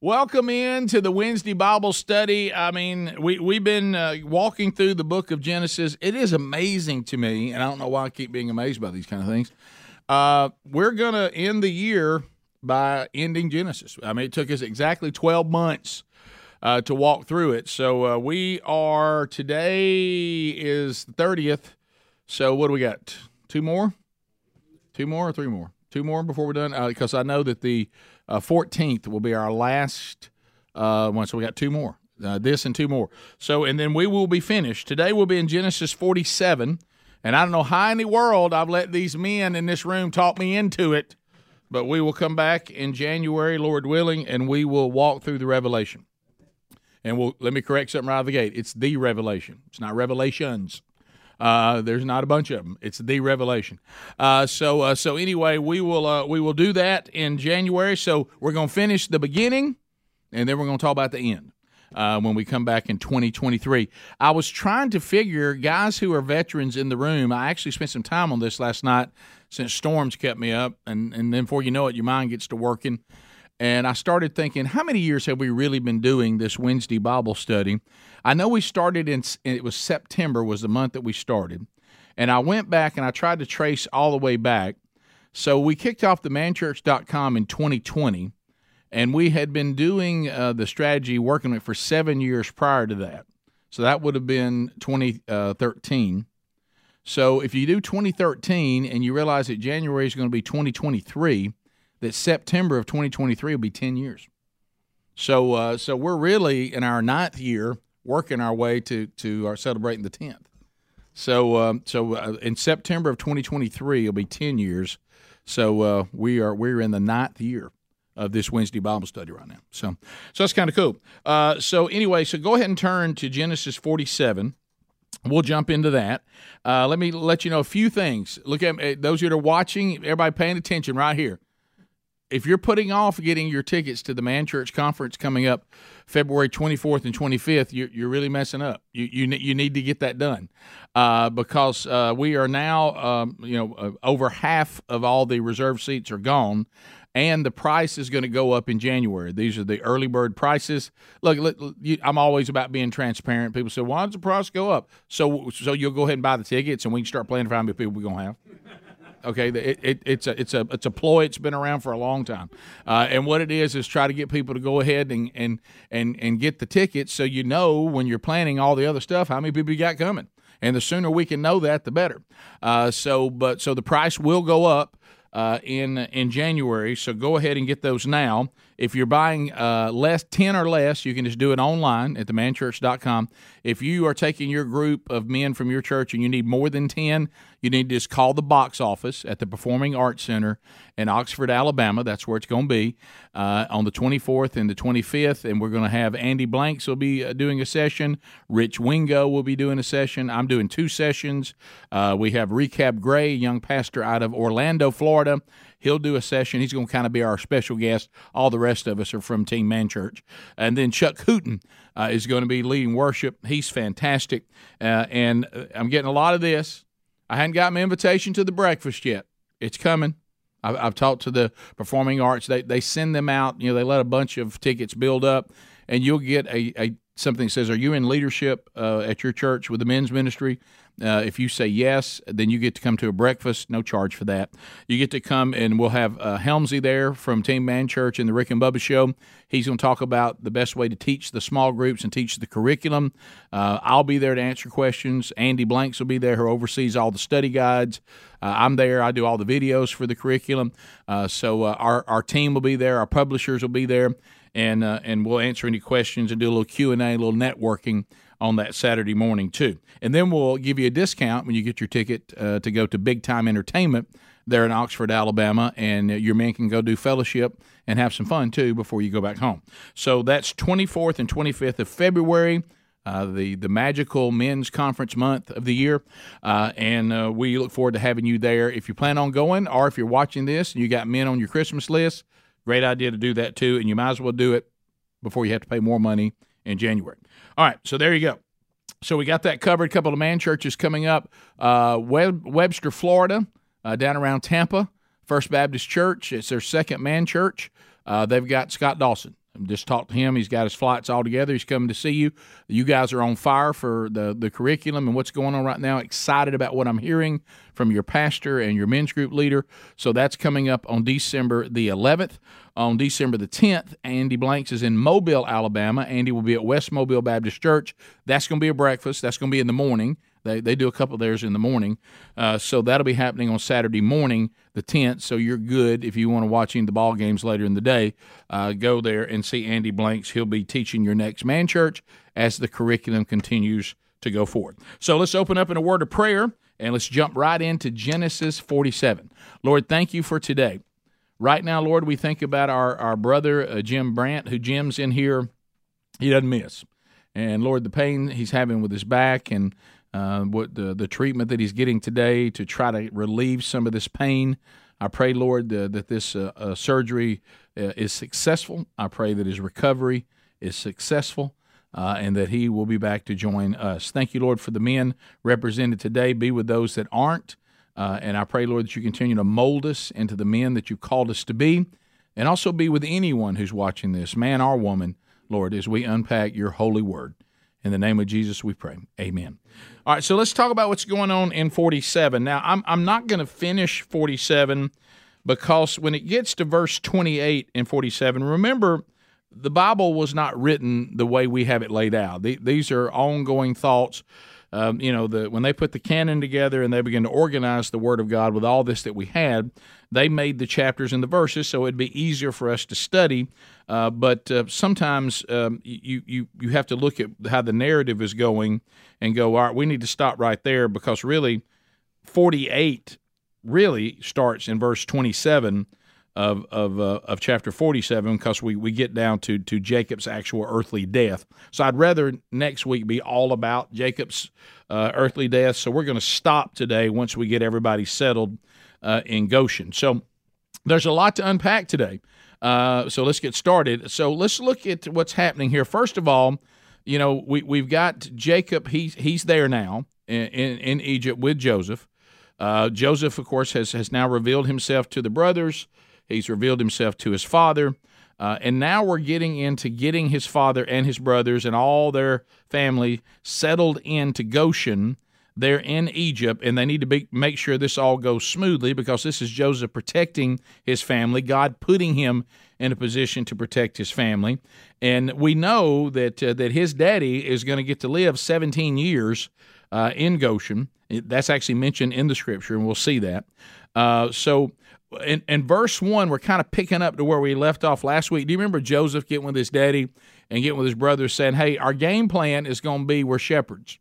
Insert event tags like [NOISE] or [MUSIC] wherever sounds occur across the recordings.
Welcome in to the Wednesday Bible study. I mean, we, we've been uh, walking through the book of Genesis. It is amazing to me, and I don't know why I keep being amazed by these kind of things. Uh, we're going to end the year by ending Genesis. I mean, it took us exactly 12 months uh, to walk through it. So uh, we are, today is the 30th. So what do we got? Two more? Two more or three more? Two more before we're done? Because I know that the uh, 14th will be our last uh, one. So we got two more. Uh, this and two more. So, and then we will be finished. Today we'll be in Genesis 47. And I don't know how in the world I've let these men in this room talk me into it, but we will come back in January, Lord willing, and we will walk through the Revelation. And we'll let me correct something right out of the gate. It's the Revelation. It's not Revelations. Uh, there's not a bunch of them. It's the revelation. Uh, so uh, so anyway, we will uh, we will do that in January. So we're going to finish the beginning, and then we're going to talk about the end. Uh, when we come back in 2023, I was trying to figure guys who are veterans in the room. I actually spent some time on this last night since storms kept me up, and and then before you know it, your mind gets to working. And I started thinking, how many years have we really been doing this Wednesday Bible study? I know we started in it was September was the month that we started, and I went back and I tried to trace all the way back. So we kicked off the manchurch.com in 2020, and we had been doing uh, the strategy working it for seven years prior to that. So that would have been 2013. So if you do 2013 and you realize that January is going to be 2023, that September of 2023 will be 10 years. So uh, so we're really in our ninth year working our way to to our celebrating the tenth. So um, so uh, in September of 2023, it'll be 10 years. So uh, we are we're in the ninth year of this Wednesday Bible study right now. So so that's kind of cool. Uh, so anyway, so go ahead and turn to Genesis 47. We'll jump into that. Uh, let me let you know a few things. Look at uh, those that are watching. Everybody paying attention right here if you're putting off getting your tickets to the Man Church conference coming up February 24th and 25th, you're, you're really messing up. You, you, you need to get that done uh, because uh, we are now, um, you know, uh, over half of all the reserve seats are gone. And the price is going to go up in January. These are the early bird prices. Look, look you, I'm always about being transparent. People say, "Why does the price go up?" So, so you'll go ahead and buy the tickets, and we can start planning for how many people we're going to have. Okay, it, it, it's a it's a it's a ploy. It's been around for a long time, uh, and what it is is try to get people to go ahead and and and and get the tickets, so you know when you're planning all the other stuff how many people you got coming, and the sooner we can know that, the better. Uh, so, but so the price will go up uh, in in January. So go ahead and get those now. If you're buying uh, less ten or less, you can just do it online at themanchurch.com. If you are taking your group of men from your church and you need more than ten, you need to just call the box office at the Performing Arts Center in Oxford, Alabama. That's where it's going to be uh, on the 24th and the 25th. And we're going to have Andy Blanks will be uh, doing a session. Rich Wingo will be doing a session. I'm doing two sessions. Uh, we have Recap Gray, young pastor out of Orlando, Florida. He'll do a session. He's going to kind of be our special guest. All the rest of us are from Team Man Church. And then Chuck Hooten uh, is going to be leading worship. He's fantastic. Uh, and uh, I'm getting a lot of this. I hadn't got my invitation to the breakfast yet. It's coming. I've, I've talked to the performing arts. They they send them out. You know, they let a bunch of tickets build up, and you'll get a, a something that says, "Are you in leadership uh, at your church with the men's ministry?" Uh, if you say yes, then you get to come to a breakfast, no charge for that. You get to come and we'll have uh, Helmsy there from Team Man Church and the Rick and Bubba Show. He's going to talk about the best way to teach the small groups and teach the curriculum. Uh, I'll be there to answer questions. Andy Blanks will be there, who oversees all the study guides. Uh, I'm there. I do all the videos for the curriculum. Uh, so uh, our our team will be there. Our publishers will be there, and and we'll answer any questions and do a little Q and A, a little networking on that Saturday morning too. And then we'll give you a discount when you get your ticket uh, to go to Big Time Entertainment there in Oxford, Alabama, and your men can go do fellowship and have some fun too before you go back home. So that's 24th and 25th of February. Uh, the the magical men's conference month of the year, uh, and uh, we look forward to having you there. If you plan on going, or if you're watching this and you got men on your Christmas list, great idea to do that too, and you might as well do it before you have to pay more money in January. All right, so there you go. So we got that covered. A couple of man churches coming up. Uh, Web- Webster, Florida, uh, down around Tampa, First Baptist Church. It's their second man church. Uh, they've got Scott Dawson. Just talked to him. He's got his flights all together. He's coming to see you. You guys are on fire for the, the curriculum and what's going on right now. Excited about what I'm hearing from your pastor and your men's group leader. So that's coming up on December the 11th. On December the 10th, Andy Blanks is in Mobile, Alabama. Andy will be at West Mobile Baptist Church. That's going to be a breakfast. That's going to be in the morning. They, they do a couple of theirs in the morning. Uh, so that'll be happening on Saturday morning, the 10th. So you're good if you want to watch any of the ball games later in the day. Uh, go there and see Andy Blanks. He'll be teaching your next man church as the curriculum continues to go forward. So let's open up in a word of prayer and let's jump right into Genesis 47. Lord, thank you for today. Right now, Lord, we think about our, our brother, uh, Jim Brandt, who Jim's in here. He doesn't miss. And Lord, the pain he's having with his back and uh, what the the treatment that he's getting today to try to relieve some of this pain. I pray, Lord, uh, that this uh, uh surgery uh, is successful. I pray that his recovery is successful. Uh, and that he will be back to join us. Thank you, Lord, for the men represented today. Be with those that aren't. and I pray, Lord, that you continue to mold us into the men that you've called us to be. And also be with anyone who's watching this, man or woman, Lord, as we unpack your holy word. In the name of Jesus, we pray. Amen. All right, so let's talk about what's going on in 47. Now, I'm, I'm not going to finish 47 because when it gets to verse 28 in 47, remember, the Bible was not written the way we have it laid out. these are ongoing thoughts. Um, you know, the, when they put the canon together and they began to organize the Word of God with all this that we had, they made the chapters and the verses so it'd be easier for us to study. Uh, but uh, sometimes um, you, you, you have to look at how the narrative is going and go, all right, we need to stop right there because really 48 really starts in verse 27 of of, uh, of chapter 47 because we, we get down to to Jacob's actual earthly death. So I'd rather next week be all about Jacob's uh, earthly death. So we're going to stop today once we get everybody settled uh, in Goshen. So there's a lot to unpack today. Uh, so let's get started. So let's look at what's happening here. First of all, you know we we've got Jacob. He's he's there now in in, in Egypt with Joseph. Uh, Joseph, of course, has has now revealed himself to the brothers. He's revealed himself to his father. Uh, and now we're getting into getting his father and his brothers and all their family settled into Goshen they're in Egypt, and they need to be, make sure this all goes smoothly because this is Joseph protecting his family, God putting him in a position to protect his family. And we know that uh, that his daddy is going to get to live 17 years uh, in Goshen. That's actually mentioned in the scripture, and we'll see that. Uh, so, in, in verse one, we're kind of picking up to where we left off last week. Do you remember Joseph getting with his daddy and getting with his brothers, saying, "Hey, our game plan is going to be we're shepherds."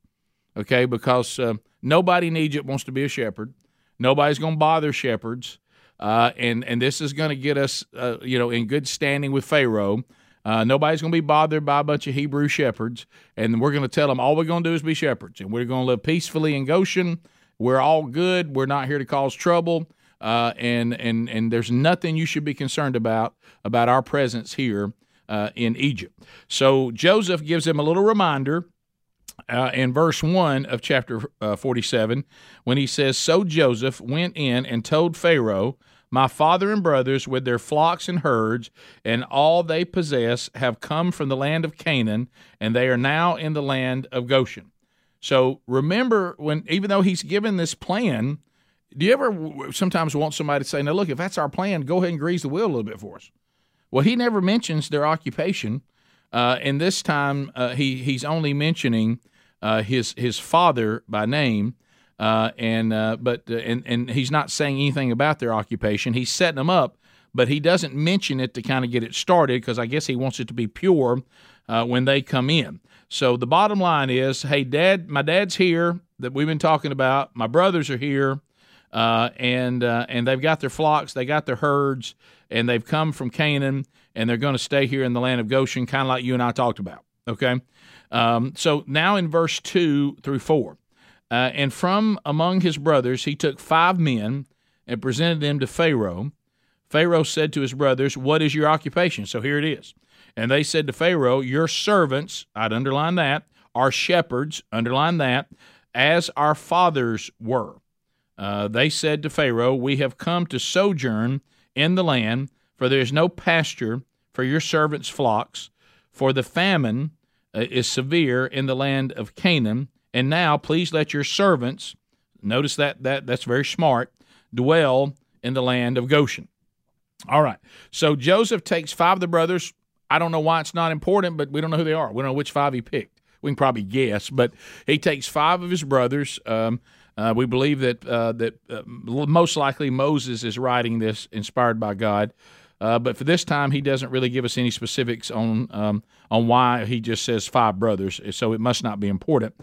okay? Because uh, nobody in Egypt wants to be a shepherd. Nobody's going to bother shepherds, uh, and and this is going to get us, uh, you know, in good standing with Pharaoh. Uh, nobody's going to be bothered by a bunch of Hebrew shepherds, and we're going to tell them all we're going to do is be shepherds, and we're going to live peacefully in Goshen. We're all good. We're not here to cause trouble, uh, and and and there's nothing you should be concerned about about our presence here uh, in Egypt. So Joseph gives them a little reminder uh, in verse 1 of chapter uh, 47 when he says, So Joseph went in and told Pharaoh, My father and brothers, with their flocks and herds, and all they possess, have come from the land of Canaan, and they are now in the land of Goshen. So remember, when even though he's given this plan, do you ever sometimes want somebody to say, Now, look, if that's our plan, go ahead and grease the wheel a little bit for us? Well, he never mentions their occupation. Uh, and this time, uh, he he's only mentioning uh, his his father by name, uh, and uh, but uh, and and he's not saying anything about their occupation. He's setting them up, but he doesn't mention it to kind of get it started because I guess he wants it to be pure when they come in. So the bottom line is, hey, Dad, my dad's here that we've been talking about. My brothers are here. Uh, and uh, and they've got their flocks, they got their herds, and they've come from Canaan, and they're going to stay here in the land of Goshen, kind of like you and I talked about. Okay, um, so now in verse two through four, uh, and from among his brothers he took five men and presented them to Pharaoh. Pharaoh said to his brothers, "What is your occupation?" So here it is, and they said to Pharaoh, "Your servants." I'd underline that. Are shepherds. Underline that. As our fathers were. Uh, they said to Pharaoh, We have come to sojourn in the land, for there is no pasture for your servants' flocks, for the famine uh, is severe in the land of Canaan. And now, please let your servants, notice that, that that's very smart, dwell in the land of Goshen. All right. So Joseph takes five of the brothers. I don't know why it's not important, but we don't know who they are. We don't know which five he picked. We can probably guess, but he takes five of his brothers. Um, uh, we believe that uh, that uh, most likely Moses is writing this inspired by God, uh, but for this time he doesn't really give us any specifics on um, on why he just says five brothers. So it must not be important.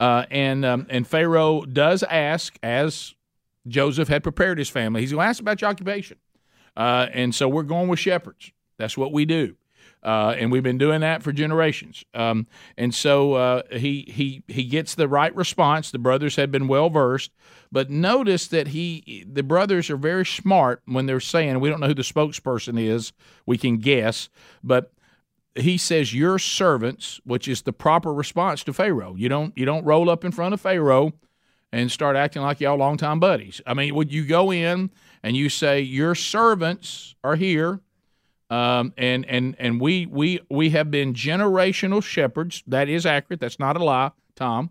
Uh, and um, and Pharaoh does ask, as Joseph had prepared his family, he's going to ask about your occupation, uh, and so we're going with shepherds. That's what we do. Uh, and we've been doing that for generations. Um, and so uh, he he he gets the right response. The brothers had been well versed, but notice that he the brothers are very smart when they're saying we don't know who the spokesperson is. We can guess, but he says your servants, which is the proper response to Pharaoh. You don't you don't roll up in front of Pharaoh and start acting like y'all longtime buddies. I mean, would you go in and you say your servants are here? Um, and and and we we we have been generational shepherds. That is accurate. That's not a lie, Tom.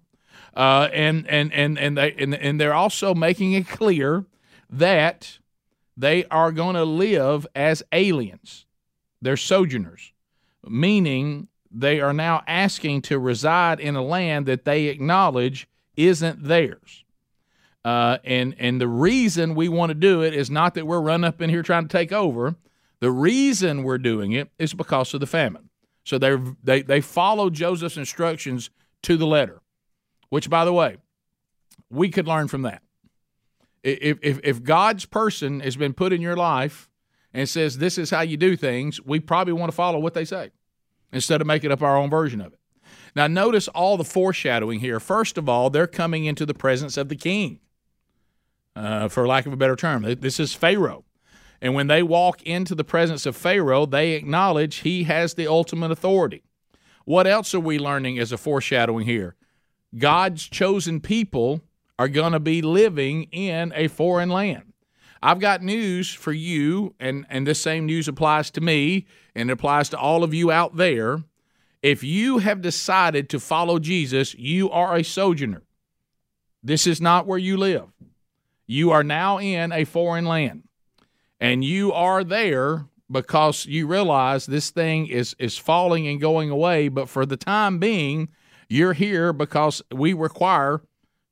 Uh, and and and and they and, and they're also making it clear that they are going to live as aliens. They're sojourners, meaning they are now asking to reside in a land that they acknowledge isn't theirs. Uh, and and the reason we want to do it is not that we're running up in here trying to take over the reason we're doing it is because of the famine. So they they they follow Joseph's instructions to the letter, which, by the way, we could learn from that. If if if God's person has been put in your life and says this is how you do things, we probably want to follow what they say instead of making up our own version of it. Now, notice all the foreshadowing here. First of all, they're coming into the presence of the king, uh, for lack of a better term. This is Pharaoh. And when they walk into the presence of Pharaoh, they acknowledge he has the ultimate authority. What else are we learning as a foreshadowing here? God's chosen people are going to be living in a foreign land. I've got news for you, and, and this same news applies to me and it applies to all of you out there. If you have decided to follow Jesus, you are a sojourner. This is not where you live. You are now in a foreign land and you are there because you realize this thing is is falling and going away but for the time being you're here because we require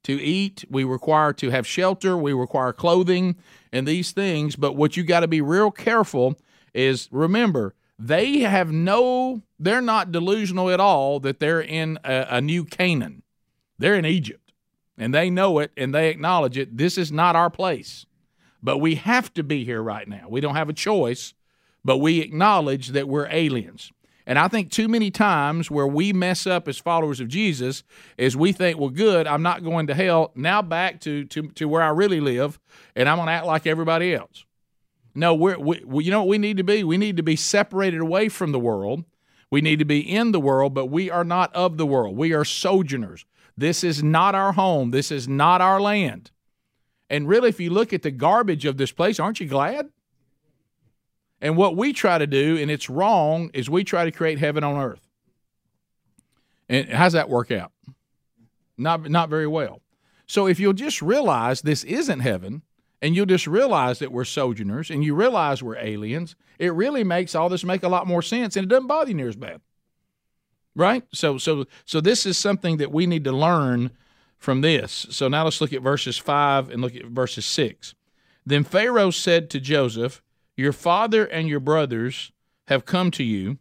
to eat we require to have shelter we require clothing and these things. But what you got to be real careful is remember they have no they're not delusional at all that they're in a, a new canaan. They're in egypt and they know it and they acknowledge it. This is not our place but we have to be here right now. We don't have a choice, but we acknowledge that we're aliens. And I think too many times where we mess up as followers of Jesus is we think, well, good, I'm not going to hell. Now back to to, to where I really live, and I'm going to act like everybody else. No, we're, we, you know what we need to be? We need to be separated away from the world. We need to be in the world, but we are not of the world. We are sojourners. This is not our home. This is not our land. And really, if you look at the garbage of this place, aren't you glad? And what we try to do, and it's wrong, is we try to create heaven on earth. And how's that work out? Not, not very well. So if you'll just realize this isn't heaven, and you'll just realize that we're sojourners, and you realize we're aliens, it really makes all this make a lot more sense, and it doesn't bother you near as bad. Right? So, so, so this is something that we need to learn from this. So now let's look at verses 5 and look at verses 6. Then Pharaoh said to Joseph, Your father and your brothers have come to you,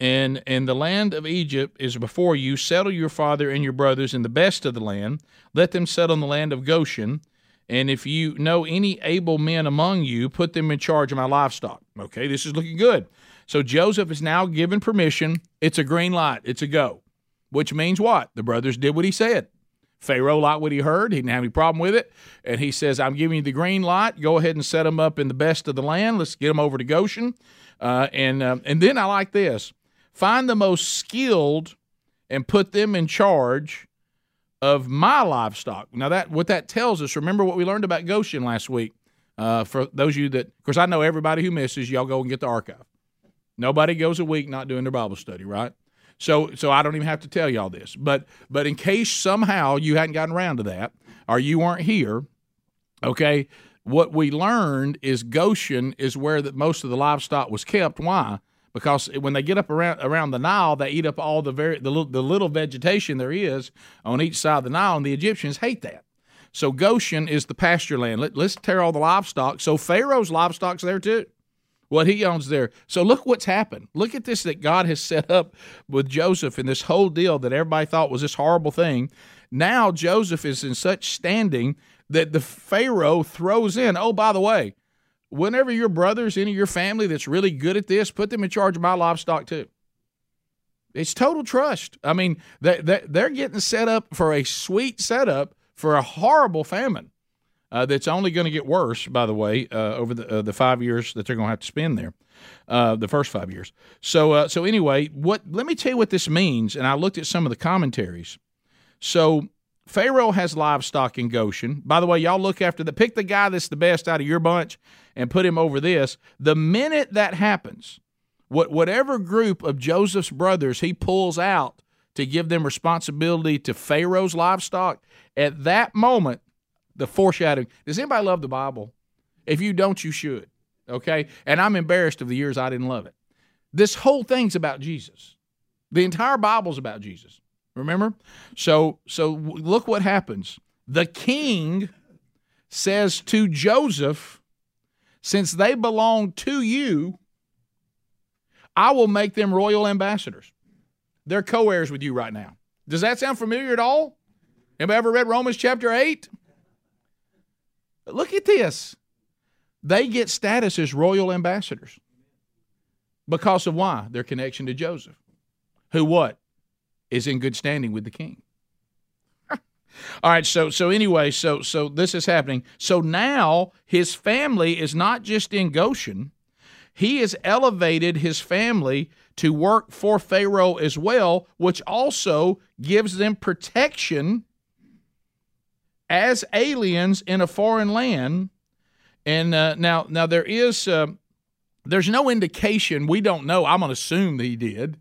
and, and the land of Egypt is before you. Settle your father and your brothers in the best of the land. Let them settle in the land of Goshen. And if you know any able men among you, put them in charge of my livestock. Okay, this is looking good. So Joseph is now given permission. It's a green light. It's a go. Which means what? The brothers did what he said. Pharaoh liked what he heard. He didn't have any problem with it. And he says, I'm giving you the green light. Go ahead and set them up in the best of the land. Let's get them over to Goshen. Uh, and, uh, and then I like this find the most skilled and put them in charge of my livestock. Now, that what that tells us, remember what we learned about Goshen last week. Uh, for those of you that, of course, I know everybody who misses, y'all go and get the archive. Nobody goes a week not doing their Bible study, right? So, so I don't even have to tell y'all this. But, but in case somehow you hadn't gotten around to that, or you weren't here, okay, what we learned is Goshen is where that most of the livestock was kept. Why? Because when they get up around around the Nile, they eat up all the very the little, the little vegetation there is on each side of the Nile, and the Egyptians hate that. So Goshen is the pasture land. Let, us tear all the livestock. So Pharaoh's livestock's there too what he owns there. So look what's happened. Look at this that God has set up with Joseph and this whole deal that everybody thought was this horrible thing. Now Joseph is in such standing that the Pharaoh throws in, oh, by the way, whenever your brothers, any of your family that's really good at this, put them in charge of my livestock too. It's total trust. I mean, they, they're getting set up for a sweet setup for a horrible famine uh, that's only going to get worse, by the way, uh, over the uh, the five years that they're going to have to spend there, uh, the first five years. So uh, so anyway, what let me tell you what this means, and I looked at some of the commentaries. So Pharaoh has livestock in Goshen. By the way, y'all look after the pick the guy that's the best out of your bunch and put him over this. The minute that happens, what whatever group of Joseph's brothers he pulls out to give them responsibility to Pharaoh's livestock, at that moment the foreshadowing. Does anybody love the Bible? If you don't, you should. Okay? And I'm embarrassed of the years I didn't love it. This whole thing's about Jesus. The entire Bible's about Jesus. Remember? So so look what happens. The king says to Joseph, since they belong to you, I will make them royal ambassadors. They're co-heirs with you right now. Does that sound familiar at all? Anybody ever read Romans chapter 8? Look at this. They get status as royal ambassadors because of why? Their connection to Joseph, who what? Is in good standing with the king. [LAUGHS] All right, so so anyway, so so this is happening. So now his family is not just in Goshen. He has elevated his family to work for Pharaoh as well, which also gives them protection as aliens in a foreign land. And uh, now, now there is uh, there's no indication. We don't know. I'm gonna assume that he did.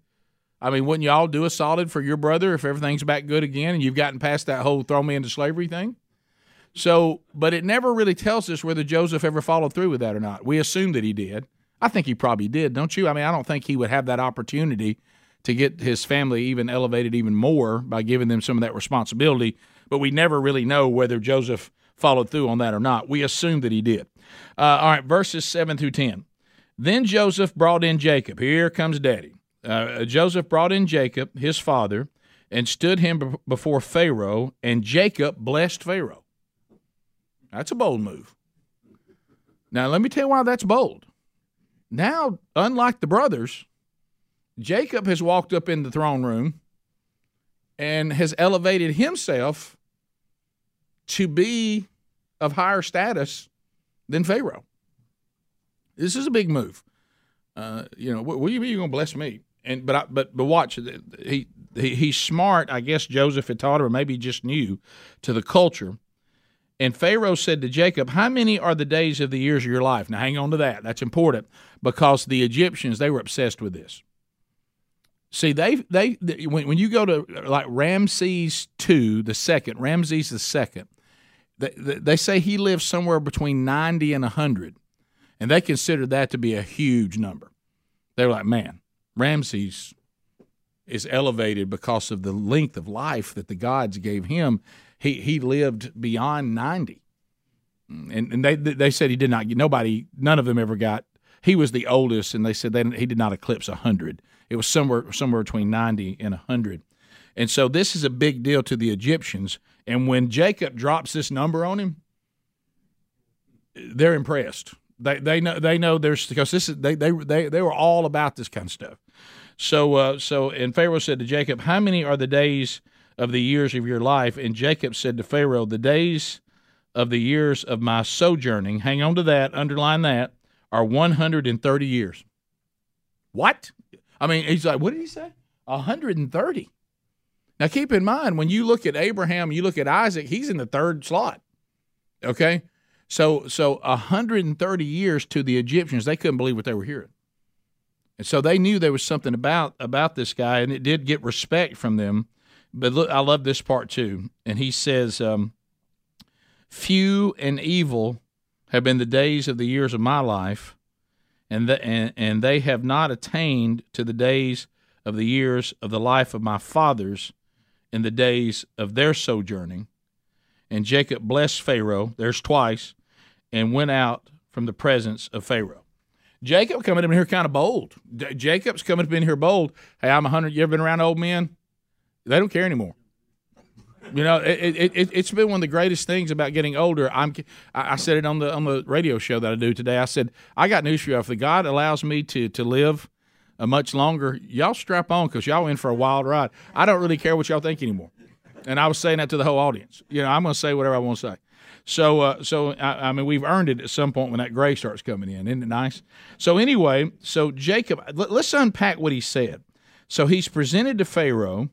I mean, wouldn't y'all do a solid for your brother if everything's back good again and you've gotten past that whole throw me into slavery thing? So, but it never really tells us whether Joseph ever followed through with that or not. We assume that he did. I think he probably did, don't you? I mean, I don't think he would have that opportunity to get his family even elevated even more by giving them some of that responsibility but we never really know whether Joseph followed through on that or not. We assume that he did. Uh, all right, verses 7 through 10. Then Joseph brought in Jacob. Here comes daddy. Uh, Joseph brought in Jacob, his father, and stood him before Pharaoh, and Jacob blessed Pharaoh. That's a bold move. Now, let me tell you why that's bold. Now, unlike the brothers, Jacob has walked up in the throne room and has elevated himself to be of higher status than Pharaoh. This is a big move. Uh, you know, what, what do you mean you're going to bless me? And but I, but but watch he, he he's smart. I guess Joseph had taught him, or maybe just new to the culture. And Pharaoh said to Jacob, How many are the days of the years of your life? Now, hang on to that. That's important because the Egyptians, they were obsessed with this. See, they they when, when you go to like Ramses two, the second Ramses the second, they, they say he lived somewhere between ninety and hundred, and they consider that to be a huge number. They were like, man, Ramses is elevated because of the length of life that the gods gave him. He he lived beyond ninety, and and they they said he did not get nobody. None of them ever got. He was the oldest, and they said they, he did not eclipse hundred it was somewhere somewhere between 90 and 100. And so this is a big deal to the Egyptians. And when Jacob drops this number on him, they're impressed. They they know they know there's because this is they they they they were all about this kind of stuff. So uh, so and Pharaoh said to Jacob, "How many are the days of the years of your life?" And Jacob said to Pharaoh, "The days of the years of my sojourning, hang on to that, underline that, are 130 years." What? I mean, he's like, what did he say? 130. Now keep in mind when you look at Abraham, you look at Isaac, he's in the third slot. Okay? So so 130 years to the Egyptians, they couldn't believe what they were hearing. And so they knew there was something about about this guy, and it did get respect from them. But look, I love this part too. And he says, um, "Few and evil have been the days of the years of my life, and the, and, and they have not attained to the days of the years of the life of my fathers, in the days of their sojourning." And Jacob blessed Pharaoh. There's twice, and went out from the presence of Pharaoh. Jacob coming up in here kind of bold. Jacob's coming up in here bold. Hey, I'm 100. You ever been around old men? They don't care anymore. You know, it, it, it, has been one of the greatest things about getting older. I'm, I said it on the on the radio show that I do today. I said I got news for you. If the God allows me to to live a much longer, y'all strap on because y'all in for a wild ride. I don't really care what y'all think anymore. And I was saying that to the whole audience. You know, I'm going to say whatever I want to say. So, uh, so I, I, mean, we've earned it at some point when that gray starts coming in. Isn't it nice? So, anyway, so Jacob, let, us unpack what he said. So he's presented to Pharaoh,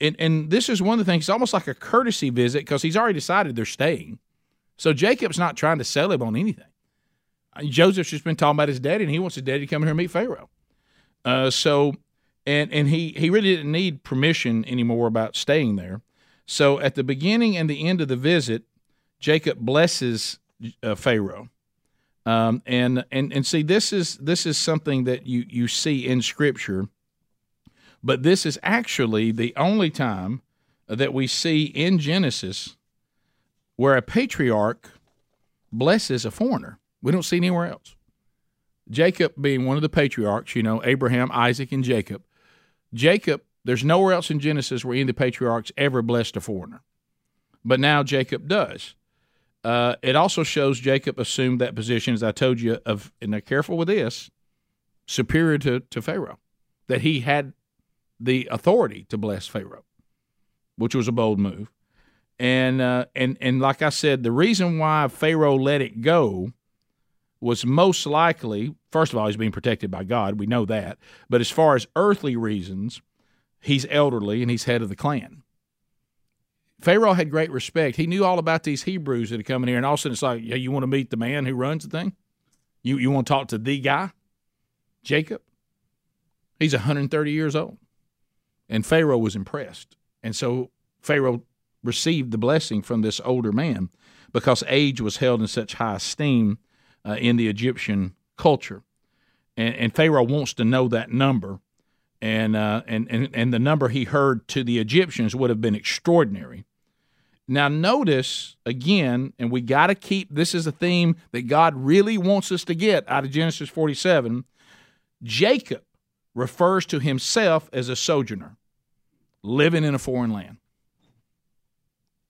and, and this is one of the things. It's almost like a courtesy visit because he's already decided they're staying. So Jacob's not trying to sell him on anything. Uh, Joseph's just been talking about his daddy, and he wants his daddy to come here and meet Pharaoh. Uh, so, and and he he really didn't need permission anymore about staying there. So at the beginning and the end of the visit, Jacob blesses uh, Pharaoh. Um, and and and see this is this is something that you you see in Scripture, but this is actually the only time that we see in Genesis where a patriarch blesses a foreigner. We don't see anywhere else. Jacob being one of the patriarchs, you know, Abraham, Isaac, and Jacob. Jacob, there's nowhere else in Genesis where any of the patriarchs ever blessed a foreigner. But now Jacob does. Uh, it also shows Jacob assumed that position, as I told you, of and they're careful with this, superior to, to Pharaoh, that he had the authority to bless Pharaoh, which was a bold move. And uh, and and like I said, the reason why Pharaoh let it go was most likely, first of all, he's being protected by God. We know that. But as far as earthly reasons, he's elderly and he's head of the clan. Pharaoh had great respect. He knew all about these Hebrews that had come in here, and all of a sudden it's like, yeah, you want to meet the man who runs the thing? You you want to talk to the guy, Jacob? He's 130 years old, and Pharaoh was impressed, and so Pharaoh received the blessing from this older man because age was held in such high esteem uh, in the Egyptian culture, and, and Pharaoh wants to know that number and, uh, and and and the number he heard to the Egyptians would have been extraordinary. Now, notice again, and we got to keep this is a theme that God really wants us to get out of Genesis 47. Jacob refers to himself as a sojourner living in a foreign land.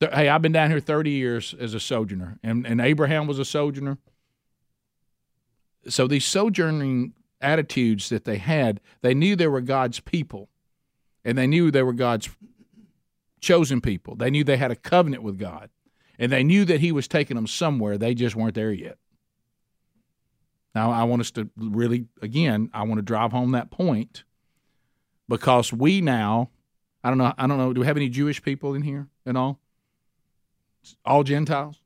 Hey, I've been down here 30 years as a sojourner, and, and Abraham was a sojourner. So these sojourning attitudes that they had, they knew they were God's people, and they knew they were God's chosen people. They knew they had a covenant with God, and they knew that He was taking them somewhere. They just weren't there yet. Now, I want us to really, again, I want to drive home that point because we now, I don't know, I don't know, do we have any Jewish people in here at all? All Gentiles?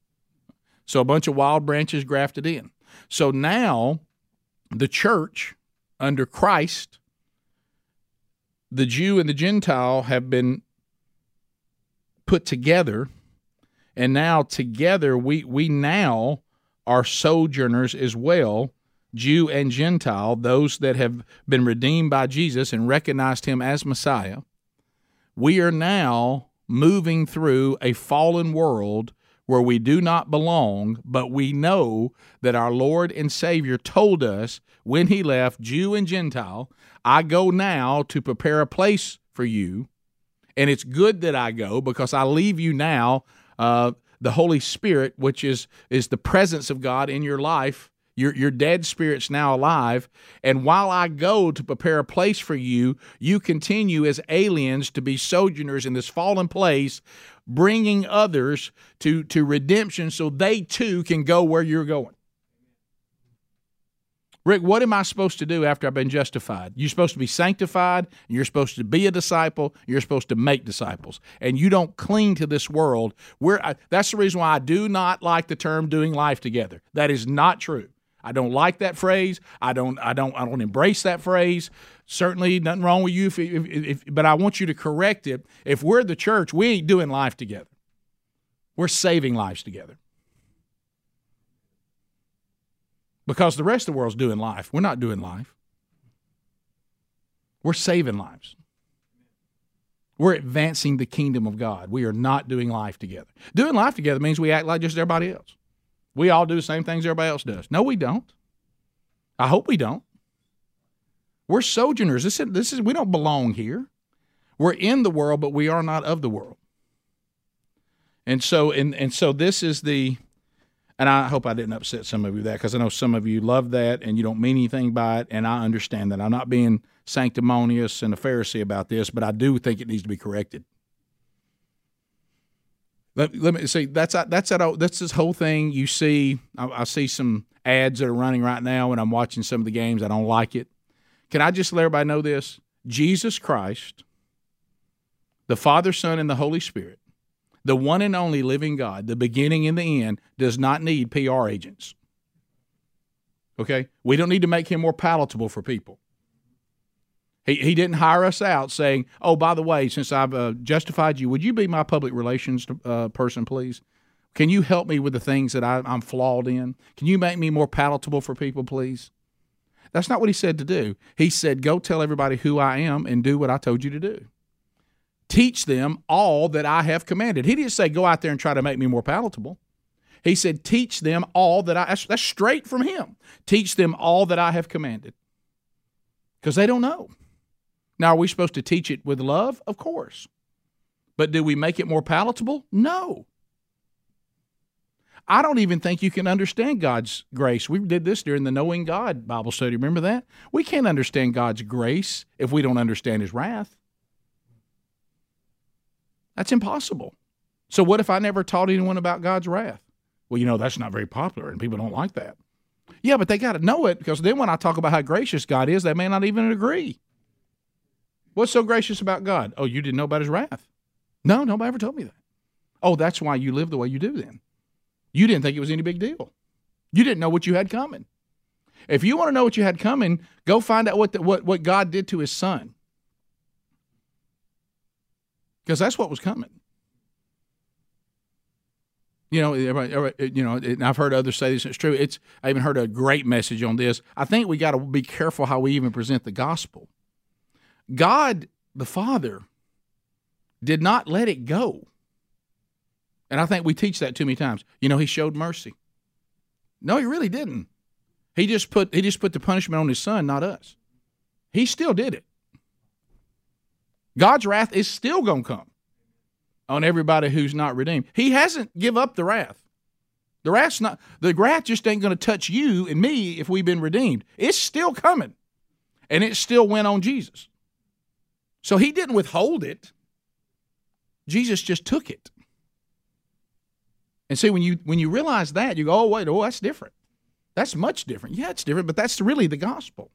So a bunch of wild branches grafted in. So now the church under Christ, the Jew and the Gentile have been put together, and now together we we now are sojourners as well, Jew and Gentile, those that have been redeemed by Jesus and recognized him as Messiah. We are now moving through a fallen world where we do not belong, but we know that our Lord and Savior told us when he left, Jew and Gentile, I go now to prepare a place for you. And it's good that I go because I leave you now uh, the Holy Spirit, which is is the presence of God in your life. Your, your dead spirit's now alive. And while I go to prepare a place for you, you continue as aliens to be sojourners in this fallen place, bringing others to, to redemption so they too can go where you're going. Rick, what am I supposed to do after I've been justified? You're supposed to be sanctified. You're supposed to be a disciple. You're supposed to make disciples, and you don't cling to this world. Where that's the reason why I do not like the term "doing life together." That is not true. I don't like that phrase. I don't. I don't. I don't embrace that phrase. Certainly, nothing wrong with you. If, if, if, but I want you to correct it. If we're the church, we ain't doing life together. We're saving lives together. because the rest of the world's doing life. We're not doing life. We're saving lives. We're advancing the kingdom of God. We are not doing life together. Doing life together means we act like just everybody else. We all do the same things everybody else does. No, we don't. I hope we don't. We're sojourners. This is, this is we don't belong here. We're in the world, but we are not of the world. And so and and so this is the and I hope I didn't upset some of you that because I know some of you love that and you don't mean anything by it, and I understand that. I'm not being sanctimonious and a Pharisee about this, but I do think it needs to be corrected. Let, let me see. That's that's that. That's this whole thing. You see, I, I see some ads that are running right now, and I'm watching some of the games. I don't like it. Can I just let everybody know this? Jesus Christ, the Father, Son, and the Holy Spirit the one and only living God, the beginning and the end, does not need PR agents. Okay? We don't need to make him more palatable for people. He, he didn't hire us out saying, oh, by the way, since I've uh, justified you, would you be my public relations uh, person, please? Can you help me with the things that I, I'm flawed in? Can you make me more palatable for people, please? That's not what he said to do. He said, go tell everybody who I am and do what I told you to do teach them all that I have commanded. He didn't say, go out there and try to make me more palatable. He said, teach them all that I, that's, that's straight from him. Teach them all that I have commanded. Because they don't know. Now, are we supposed to teach it with love? Of course. But do we make it more palatable? No. I don't even think you can understand God's grace. We did this during the Knowing God Bible study. Remember that? We can't understand God's grace if we don't understand His wrath. That's impossible. So what if I never taught anyone about God's wrath? Well, you know, that's not very popular and people don't like that. Yeah, but they got to know it because then when I talk about how gracious God is, they may not even agree. What's so gracious about God? Oh, you didn't know about his wrath. No, nobody ever told me that. Oh, that's why you live the way you do then. You didn't think it was any big deal. You didn't know what you had coming. If you want to know what you had coming, go find out what, the, what, what God did to his son because that's what was coming. You know, everybody. you know, and I've heard others say this. It's true. It's I even heard a great message on this. I think we got to be careful how we even present the gospel. God, the Father, did not let it go, and I think we teach that too many times. You know, He showed mercy. No, He really didn't. He just put He just put the punishment on His Son, not us. He still did it. God's wrath is still going to come on everybody who's not redeemed. He hasn't give up the wrath. The wrath's not the wrath just ain't going to touch you and me if we've been redeemed. It's still coming. And it still went on Jesus. So he didn't withhold it. Jesus just took it. And see when you when you realize that, you go, "Oh, wait, oh, that's different." That's much different. Yeah, it's different, but that's really the gospel.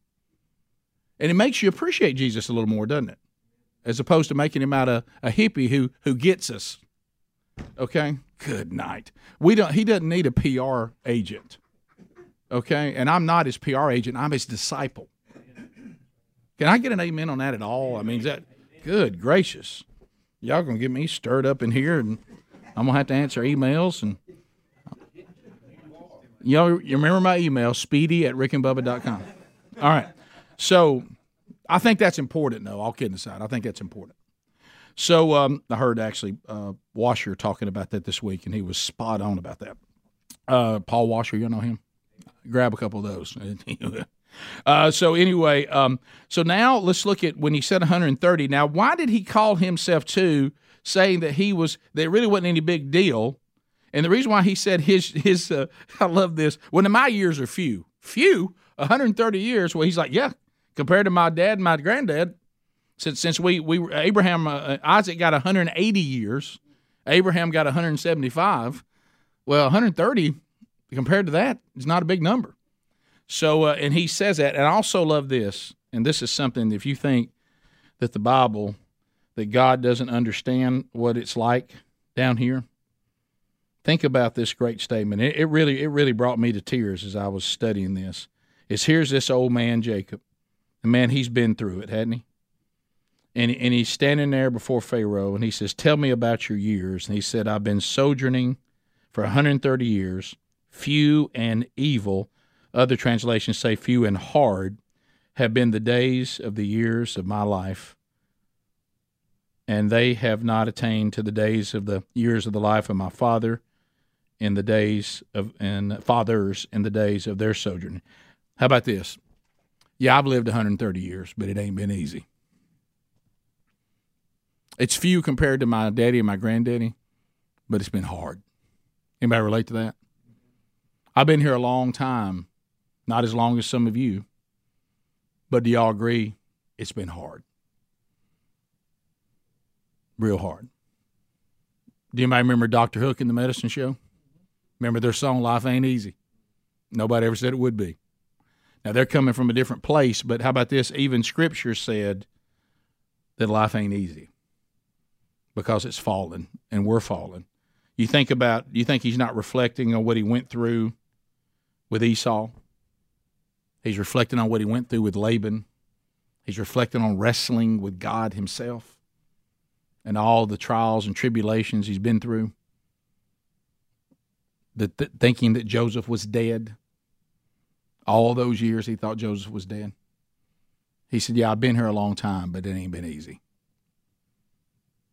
And it makes you appreciate Jesus a little more, doesn't it? as opposed to making him out a, a hippie who who gets us. Okay? Good night. We don't he doesn't need a PR agent. Okay? And I'm not his PR agent, I'm his disciple. Can I get an amen on that at all? I mean, is that good gracious? Y'all gonna get me stirred up in here and I'm gonna have to answer emails and y'all you remember my email, speedy at rickandbubba.com. All right. So I think that's important, though. All kidding aside, I think that's important. So um, I heard actually uh, Washer talking about that this week, and he was spot on about that. Uh, Paul Washer, you know him? Grab a couple of those. [LAUGHS] uh, so anyway, um, so now let's look at when he said 130. Now, why did he call himself to saying that he was that really wasn't any big deal? And the reason why he said his his uh, [LAUGHS] I love this. When my years are few, few, 130 years. Well, he's like, yeah, compared to my dad and my granddad, since since we we Abraham uh, Isaac got 180 years, Abraham got 175. Well, 130 compared to that is not a big number. So, uh, and he says that, and I also love this, and this is something if you think that the Bible, that God doesn't understand what it's like down here, think about this great statement. It, it really, it really brought me to tears as I was studying this. Is here's this old man Jacob, and man, he's been through it, hadn't he? And, and he's standing there before Pharaoh, and he says, "Tell me about your years." And he said, "I've been sojourning for 130 years, few and evil." Other translations say few and hard have been the days of the years of my life, and they have not attained to the days of the years of the life of my father in the days of and fathers in the days of their sojourn. How about this? Yeah, I've lived 130 years, but it ain't been easy. It's few compared to my daddy and my granddaddy, but it's been hard. Anybody relate to that? I've been here a long time, not as long as some of you, but do y'all agree it's been hard? Real hard. Do anybody remember Dr. Hook in the medicine show? Remember their song Life Ain't Easy? Nobody ever said it would be. Now they're coming from a different place, but how about this? Even Scripture said that life ain't easy because it's fallen and we're fallen. You think about, you think he's not reflecting on what he went through with Esau? He's reflecting on what he went through with Laban. He's reflecting on wrestling with God himself and all the trials and tribulations he's been through. The, th- thinking that Joseph was dead. All those years he thought Joseph was dead. He said, Yeah, I've been here a long time, but it ain't been easy.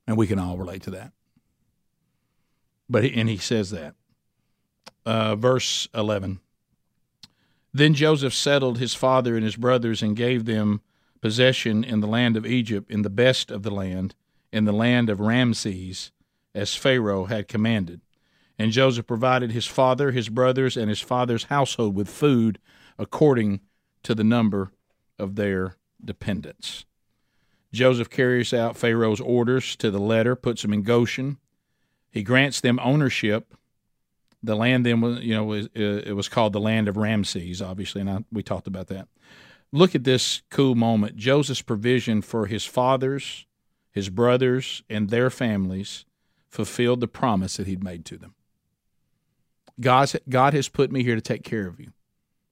And we can all relate to that. But and he says that. Uh, verse 11. Then Joseph settled his father and his brothers and gave them possession in the land of Egypt, in the best of the land, in the land of Ramses, as Pharaoh had commanded. And Joseph provided his father, his brothers, and his father's household with food according to the number of their dependents. Joseph carries out Pharaoh's orders to the letter, puts them in Goshen. He grants them ownership the land then was you know was, uh, it was called the land of Ramses, obviously, and I, we talked about that. Look at this cool moment. Joseph's provision for his fathers, his brothers, and their families fulfilled the promise that he'd made to them. God's, God has put me here to take care of you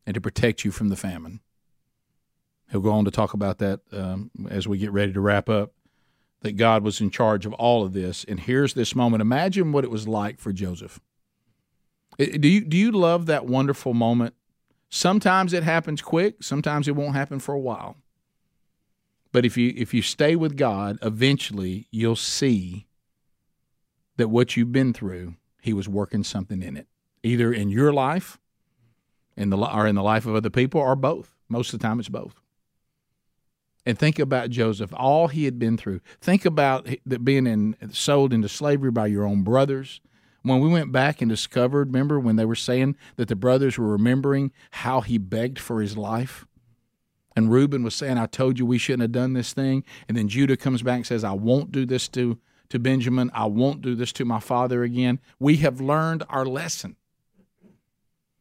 and to protect you from the famine. He'll go on to talk about that um, as we get ready to wrap up. That God was in charge of all of this. And here's this moment. Imagine what it was like for Joseph do you do you love that wonderful moment? Sometimes it happens quick, sometimes it won't happen for a while. But if you if you stay with God, eventually you'll see that what you've been through, he was working something in it. Either in your life, in the or in the life of other people, or both. Most of the time it's both. And think about Joseph, all he had been through. Think about being in, sold into slavery by your own brothers when we went back and discovered, remember when they were saying that the brothers were remembering how he begged for his life? And Reuben was saying, I told you we shouldn't have done this thing. And then Judah comes back and says, I won't do this to, to Benjamin. I won't do this to my father again. We have learned our lesson.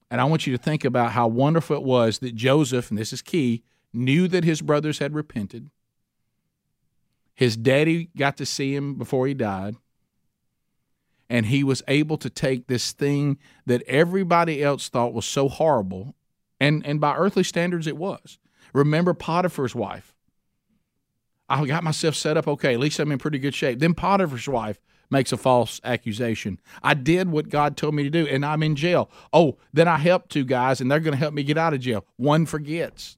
And I want you to think about how wonderful it was that Joseph, and this is key, knew that his brothers had repented. His daddy got to see him before he died and he was able to take this thing that everybody else thought was so horrible and and by earthly standards it was. Remember potiphar's wife. I got myself set up okay at least i'm in pretty good shape. Then potiphar's wife makes a false accusation. I did what god told me to do and i'm in jail. Oh then i helped two guys and they're going to help me get out of jail. One forgets.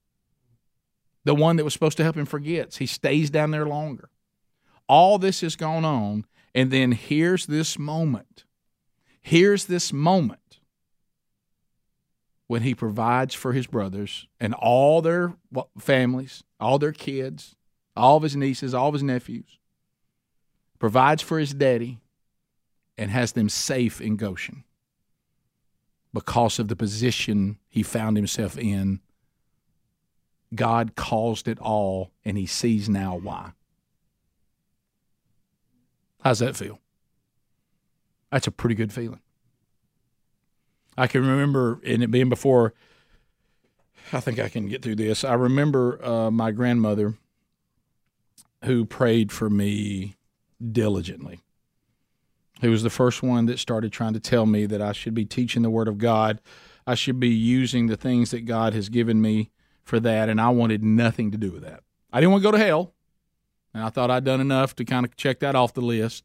The one that was supposed to help him forgets. He stays down there longer. All this has gone on and then here's this moment. Here's this moment when he provides for his brothers and all their families, all their kids, all of his nieces, all of his nephews, provides for his daddy, and has them safe in Goshen because of the position he found himself in. God caused it all, and he sees now why. How's that feel? That's a pretty good feeling. I can remember, and it being before, I think I can get through this. I remember uh, my grandmother who prayed for me diligently who was the first one that started trying to tell me that I should be teaching the Word of God. I should be using the things that God has given me for that, and I wanted nothing to do with that. I didn't want to go to hell, and I thought I'd done enough to kind of check that off the list.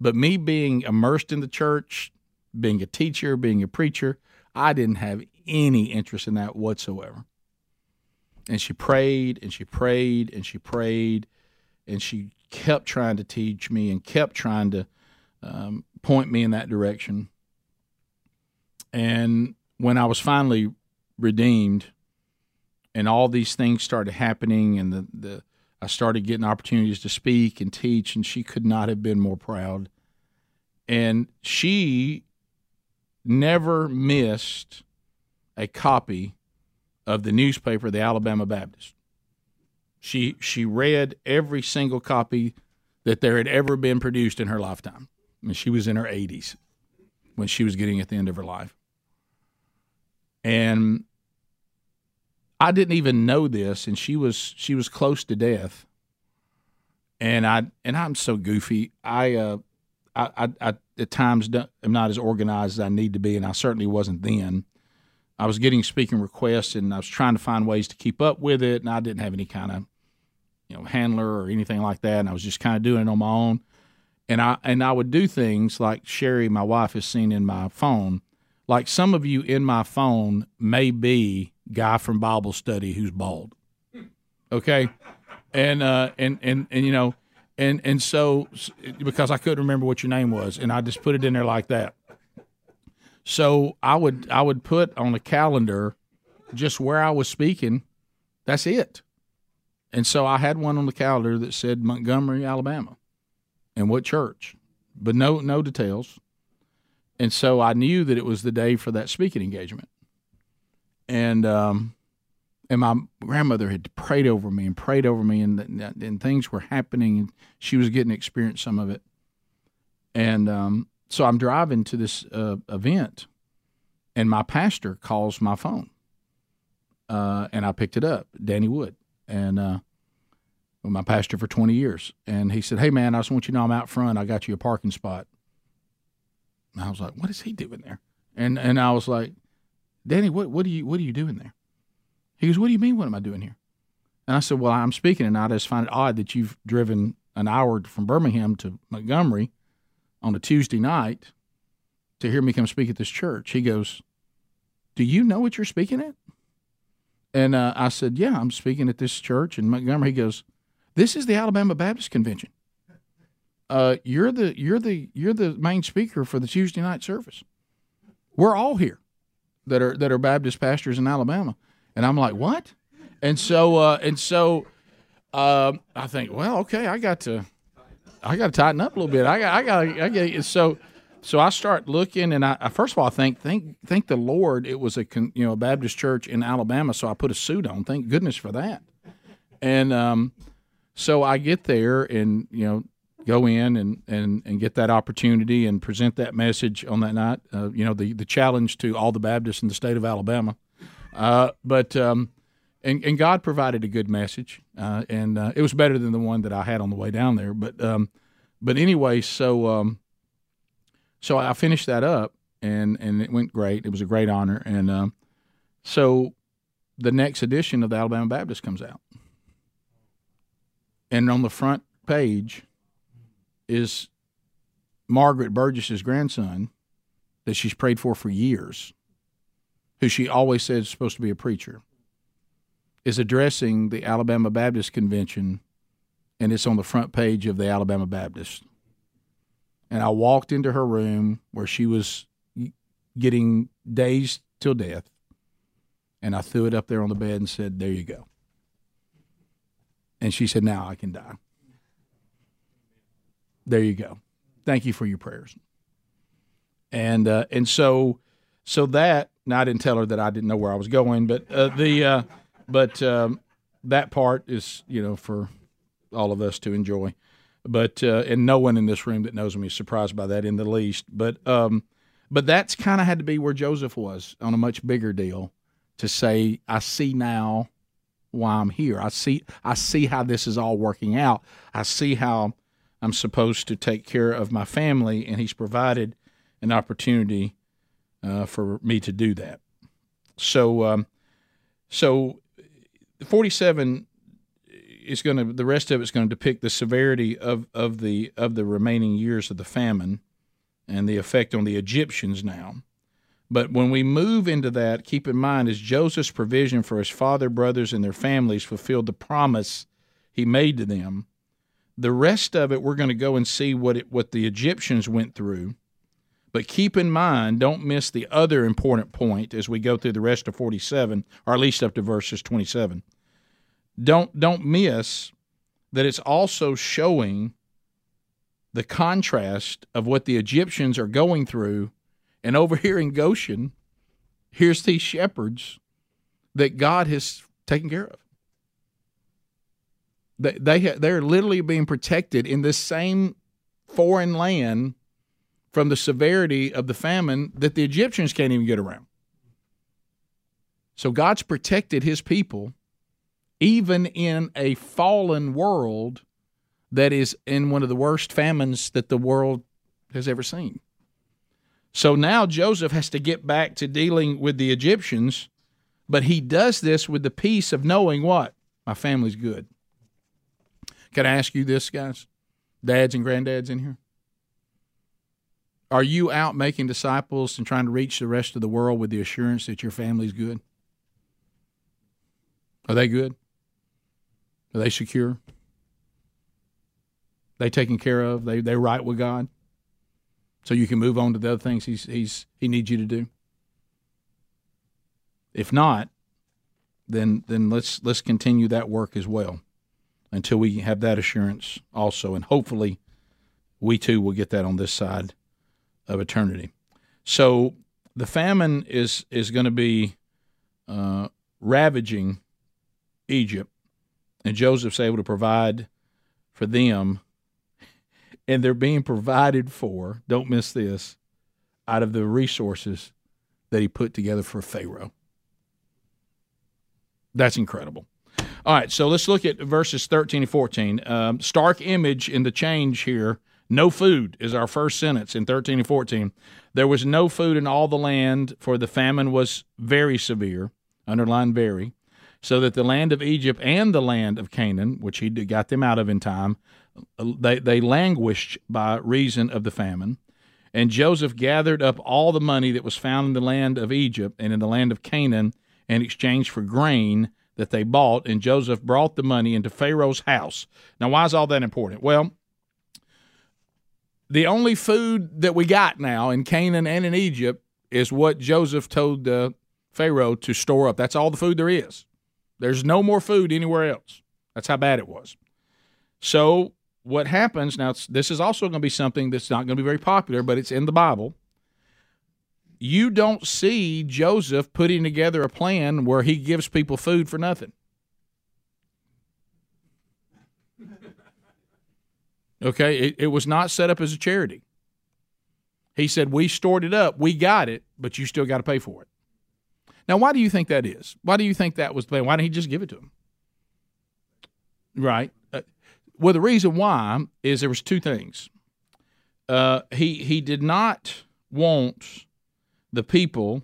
But me being immersed in the church, being a teacher, being a preacher, I didn't have any interest in that whatsoever. And she prayed and she prayed and she prayed and she kept trying to teach me and kept trying to um, point me in that direction. And when I was finally redeemed, and all these things started happening, and the, the I started getting opportunities to speak and teach, and she could not have been more proud. And she never missed a copy of the newspaper, the Alabama Baptist. She she read every single copy that there had ever been produced in her lifetime. I mean, she was in her 80s when she was getting at the end of her life. And I didn't even know this, and she was she was close to death. And I and I'm so goofy. I uh, I, I, I at times am not as organized as I need to be, and I certainly wasn't then. I was getting speaking requests, and I was trying to find ways to keep up with it, and I didn't have any kind of you know handler or anything like that, and I was just kind of doing it on my own and I and I would do things like Sherry, my wife, has seen in my phone. Like some of you in my phone may be guy from Bible study who's bald. Okay, and uh, and and and you know, and and so because I couldn't remember what your name was, and I just put it in there like that. So I would I would put on a calendar just where I was speaking. That's it. And so I had one on the calendar that said Montgomery, Alabama and what church, but no no details. And so I knew that it was the day for that speaking engagement. And um, and my grandmother had prayed over me and prayed over me, and and things were happening, and she was getting to experience some of it. And um, so I'm driving to this uh, event, and my pastor calls my phone, uh, and I picked it up, Danny Wood, and uh, my pastor for 20 years. And he said, Hey, man, I just want you to know I'm out front. I got you a parking spot. And I was like, What is he doing there? And and I was like, Danny, what, what, are you, what are you doing there? He goes, What do you mean? What am I doing here? And I said, Well, I'm speaking, and I just find it odd that you've driven an hour from Birmingham to Montgomery on a Tuesday night to hear me come speak at this church. He goes, Do you know what you're speaking at? And uh, I said, Yeah, I'm speaking at this church in Montgomery. He goes, this is the Alabama Baptist Convention. Uh, you're the you're the you're the main speaker for the Tuesday night service. We're all here that are that are Baptist pastors in Alabama, and I'm like, what? And so uh, and so um, I think, well, okay, I got to I got to tighten up a little bit. I got I got I got so so I start looking, and I first of all I think thank thank the Lord it was a you know a Baptist church in Alabama, so I put a suit on. Thank goodness for that. And um, so I get there and you know go in and, and, and get that opportunity and present that message on that night. Uh, you know the the challenge to all the Baptists in the state of Alabama. Uh, but um, and and God provided a good message, uh, and uh, it was better than the one that I had on the way down there. But um, but anyway, so um, so I finished that up, and and it went great. It was a great honor, and um, so the next edition of the Alabama Baptist comes out and on the front page is Margaret Burgess's grandson that she's prayed for for years, who she always said is supposed to be a preacher, is addressing the Alabama Baptist Convention, and it's on the front page of the Alabama Baptist. And I walked into her room where she was getting dazed till death, and I threw it up there on the bed and said, There you go. And she said, Now I can die. There you go. Thank you for your prayers. and uh, and so so that now I didn't tell her that I didn't know where I was going, but uh, the uh, but um, that part is you know for all of us to enjoy. But uh, and no one in this room that knows me is surprised by that in the least. But um, but that's kind of had to be where Joseph was on a much bigger deal to say, I see now why I'm here. I see I see how this is all working out. I see how I'm supposed to take care of my family, and he's provided an opportunity uh, for me to do that. So, um, so 47 is going to the rest of it's going to depict the severity of, of the of the remaining years of the famine and the effect on the Egyptians now. But when we move into that, keep in mind as Joseph's provision for his father, brothers, and their families fulfilled the promise he made to them. The rest of it, we're going to go and see what it, what the Egyptians went through. But keep in mind, don't miss the other important point as we go through the rest of 47, or at least up to verses 27. Don't don't miss that it's also showing the contrast of what the Egyptians are going through and over here in Goshen, here's these shepherds that God has taken care of. They, they they're literally being protected in this same foreign land from the severity of the famine that the Egyptians can't even get around. So God's protected his people even in a fallen world that is in one of the worst famines that the world has ever seen. So now Joseph has to get back to dealing with the Egyptians, but he does this with the peace of knowing what? My family's good. Can I ask you this, guys? Dads and granddads in here? Are you out making disciples and trying to reach the rest of the world with the assurance that your family's good? Are they good? Are they secure? They taken care of? They they right with God? so you can move on to the other things he's he's he needs you to do. If not, then then let's let's continue that work as well until we have that assurance also, and hopefully we too will get that on this side of eternity. So the famine is is going to be uh, ravaging Egypt, and Joseph's able to provide for them [LAUGHS] and they're being provided for, don't miss this, out of the resources that he put together for Pharaoh. That's incredible. All right, so let's look at verses 13 and 14. Um, stark image in the change here. No food is our first sentence in 13 and 14. There was no food in all the land, for the famine was very severe, underline very, so that the land of Egypt and the land of Canaan, which he got them out of in time, they, they languished by reason of the famine. And Joseph gathered up all the money that was found in the land of Egypt and in the land of Canaan in exchange for grain that they bought. And Joseph brought the money into Pharaoh's house. Now, why is all that important? Well, the only food that we got now in Canaan and in Egypt is what Joseph told uh, Pharaoh to store up. That's all the food there is. There's no more food anywhere else. That's how bad it was. So what happens now, this is also going to be something that's not going to be very popular, but it's in the Bible. You don't see Joseph putting together a plan where he gives people food for nothing. Okay, it, it was not set up as a charity. He said, We stored it up, we got it, but you still got to pay for it. Now, why do you think that is? Why do you think that was the plan? Why didn't he just give it to him? Right. Well, the reason why is there was two things. Uh, he he did not want the people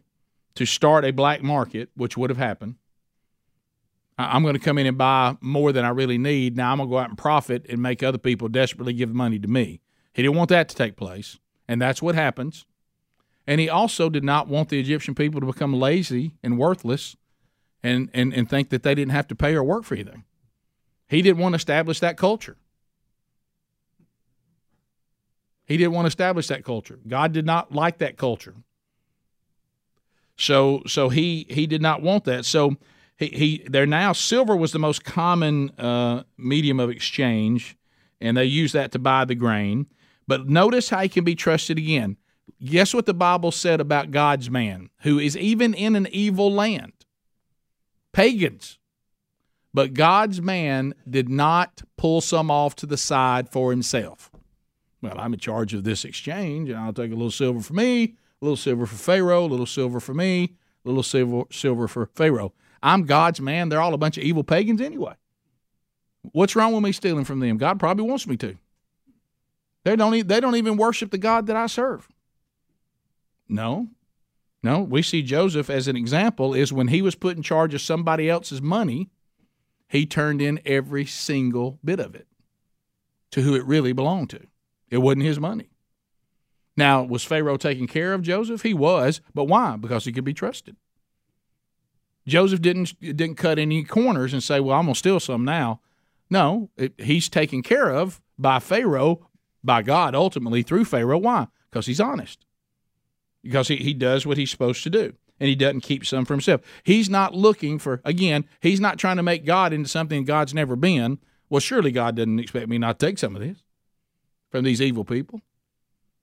to start a black market, which would have happened. I'm going to come in and buy more than I really need. Now I'm going to go out and profit and make other people desperately give money to me. He didn't want that to take place, and that's what happens. And he also did not want the Egyptian people to become lazy and worthless and, and, and think that they didn't have to pay or work for anything. He didn't want to establish that culture. He didn't want to establish that culture. God did not like that culture. So so he he did not want that. So he, he there now silver was the most common uh, medium of exchange, and they used that to buy the grain. But notice how he can be trusted again. Guess what the Bible said about God's man, who is even in an evil land? Pagans. But God's man did not pull some off to the side for himself. Well, I'm in charge of this exchange, and I'll take a little silver for me, little silver for Pharaoh, a little silver for me, a little silver silver for Pharaoh. I'm God's man. They're all a bunch of evil pagans anyway. What's wrong with me stealing from them? God probably wants me to. They don't, they don't even worship the God that I serve. No. No, we see Joseph as an example is when he was put in charge of somebody else's money, he turned in every single bit of it to who it really belonged to. It wasn't his money. Now, was Pharaoh taking care of Joseph? He was, but why? Because he could be trusted. Joseph didn't didn't cut any corners and say, "Well, I'm gonna steal some now." No, it, he's taken care of by Pharaoh, by God, ultimately through Pharaoh. Why? Because he's honest. Because he, he does what he's supposed to do, and he doesn't keep some for himself. He's not looking for again. He's not trying to make God into something God's never been. Well, surely God doesn't expect me not to take some of this from these evil people,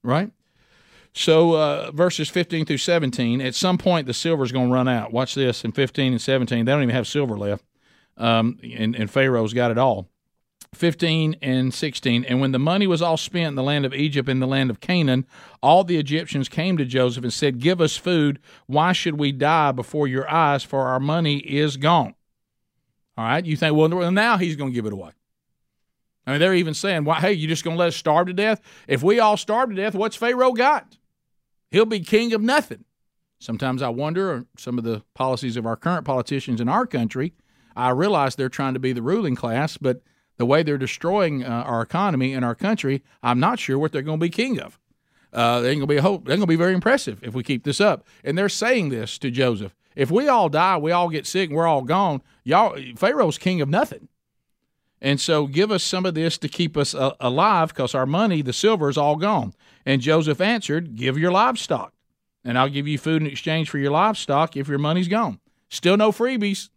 right? So uh, verses 15 through 17, at some point the silver is going to run out. Watch this in 15 and 17. They don't even have silver left, um, and, and Pharaoh's got it all. 15 and 16. And when the money was all spent in the land of Egypt and the land of Canaan, all the Egyptians came to Joseph and said, Give us food. Why should we die before your eyes? For our money is gone. All right. You think, well, now he's going to give it away. I mean, they're even saying, "Why? Hey, you just going to let us starve to death? If we all starve to death, what's Pharaoh got? He'll be king of nothing." Sometimes I wonder some of the policies of our current politicians in our country. I realize they're trying to be the ruling class, but the way they're destroying uh, our economy and our country, I'm not sure what they're going to be king of. Uh, they're going to be hope. They're going to be very impressive if we keep this up. And they're saying this to Joseph: If we all die, we all get sick, and we're all gone. Y'all, Pharaoh's king of nothing. And so give us some of this to keep us uh, alive because our money, the silver, is all gone. And Joseph answered, Give your livestock, and I'll give you food in exchange for your livestock if your money's gone. Still no freebies.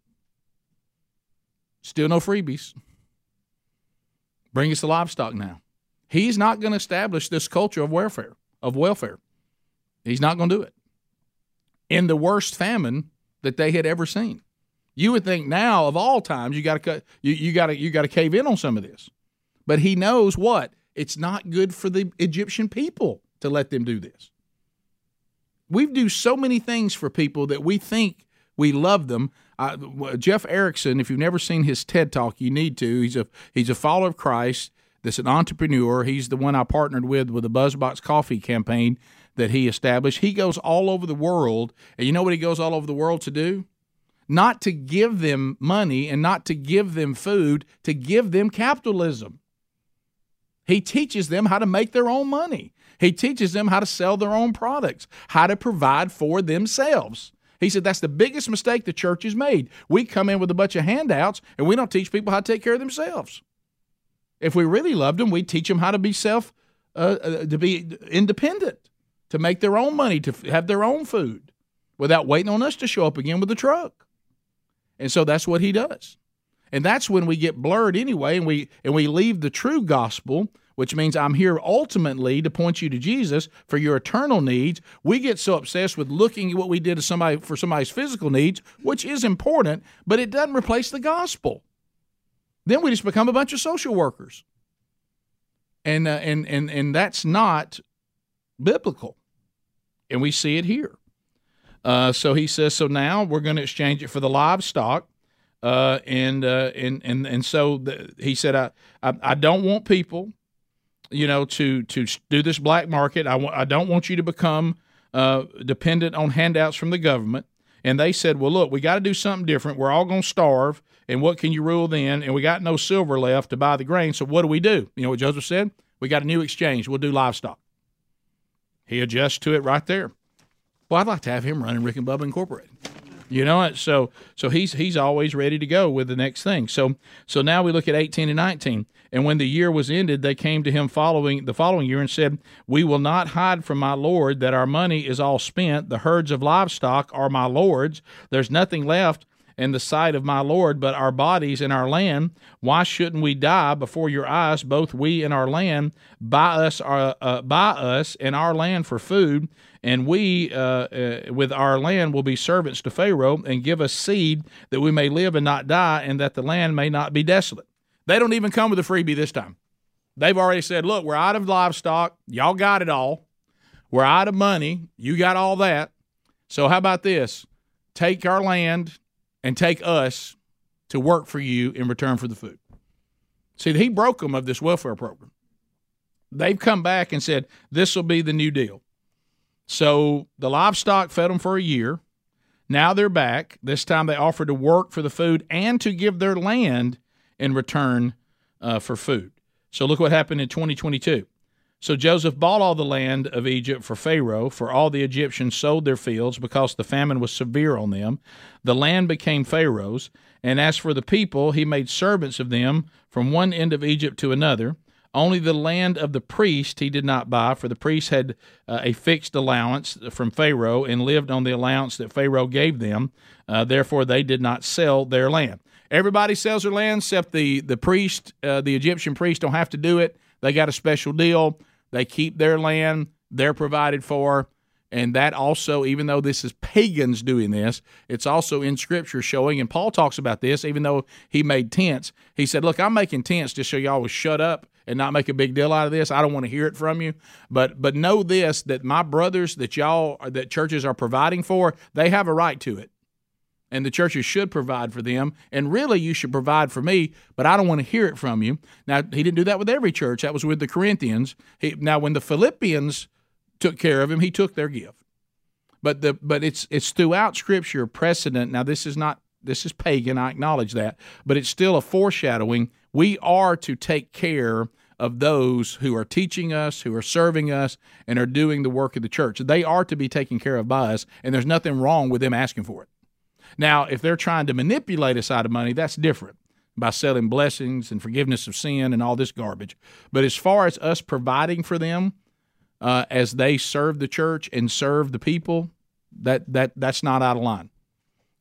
Still no freebies. Bring us the livestock now. He's not going to establish this culture of welfare, of welfare. He's not going to do it. In the worst famine that they had ever seen. You would think now of all times you got to cut you, you got to you got to cave in on some of this. But he knows what? It's not good for the Egyptian people to let them do this. We do so many things for people that we think we love them. Jeff Erickson, if you've never seen his TED Talk, you need to. He's a he's a follower of Christ. That's an entrepreneur. He's the one I partnered with with the Buzzbox Coffee campaign that he established. He goes all over the world, and you know what he goes all over the world to do? Not to give them money and not to give them food, to give them capitalism. He teaches them how to make their own money. He teaches them how to sell their own products, how to provide for themselves. He said that's the biggest mistake the church has made. We come in with a bunch of handouts and we don't teach people how to take care of themselves. If we really loved them, we'd teach them how to be self, uh, uh, to be independent, to make their own money, to have their own food, without waiting on us to show up again with a truck. And so that's what he does. And that's when we get blurred anyway and we and we leave the true gospel, which means I'm here ultimately to point you to Jesus for your eternal needs. We get so obsessed with looking at what we did to somebody for somebody's physical needs, which is important, but it doesn't replace the gospel. Then we just become a bunch of social workers. And uh, and and and that's not biblical. And we see it here. Uh, so he says, so now we're going to exchange it for the livestock. Uh, and, uh, and and and so the, he said, I, I, I don't want people, you know, to to do this black market. I, w- I don't want you to become uh, dependent on handouts from the government. And they said, well, look, we got to do something different. We're all going to starve. And what can you rule then? And we got no silver left to buy the grain. So what do we do? You know what Joseph said? We got a new exchange. We'll do livestock. He adjusts to it right there. Well, I'd like to have him running Rick and Bubba Incorporated. You know, so so he's he's always ready to go with the next thing. So so now we look at 18 and 19. And when the year was ended, they came to him following the following year and said, "We will not hide from my lord that our money is all spent. The herds of livestock are my lord's. There's nothing left." In the sight of my Lord, but our bodies and our land. Why shouldn't we die before your eyes, both we and our land? Buy us, our, uh, buy us and our land for food, and we, uh, uh, with our land, will be servants to Pharaoh, and give us seed that we may live and not die, and that the land may not be desolate. They don't even come with a freebie this time. They've already said, look, we're out of livestock. Y'all got it all. We're out of money. You got all that. So how about this? Take our land and take us to work for you in return for the food. See, he broke them of this welfare program. They've come back and said, this will be the new deal. So the livestock fed them for a year. Now they're back. This time they offered to work for the food and to give their land in return uh, for food. So look what happened in 2022. So Joseph bought all the land of Egypt for Pharaoh, for all the Egyptians sold their fields because the famine was severe on them. The land became Pharaoh's, and as for the people, he made servants of them from one end of Egypt to another. Only the land of the priest he did not buy, for the priest had uh, a fixed allowance from Pharaoh and lived on the allowance that Pharaoh gave them. Uh, therefore, they did not sell their land. Everybody sells their land except the the priest, uh, the Egyptian priest, don't have to do it. They got a special deal. They keep their land. They're provided for. And that also, even though this is pagans doing this, it's also in Scripture showing, and Paul talks about this, even though he made tents. He said, Look, I'm making tents just so y'all will shut up and not make a big deal out of this. I don't want to hear it from you. But but know this that my brothers that y'all that churches are providing for, they have a right to it. And the churches should provide for them. And really you should provide for me, but I don't want to hear it from you. Now he didn't do that with every church. That was with the Corinthians. He, now when the Philippians took care of him, he took their gift. But the but it's it's throughout scripture precedent. Now this is not this is pagan, I acknowledge that, but it's still a foreshadowing. We are to take care of those who are teaching us, who are serving us, and are doing the work of the church. They are to be taken care of by us, and there's nothing wrong with them asking for it. Now, if they're trying to manipulate us out of money, that's different by selling blessings and forgiveness of sin and all this garbage. But as far as us providing for them uh, as they serve the church and serve the people, that that that's not out of line.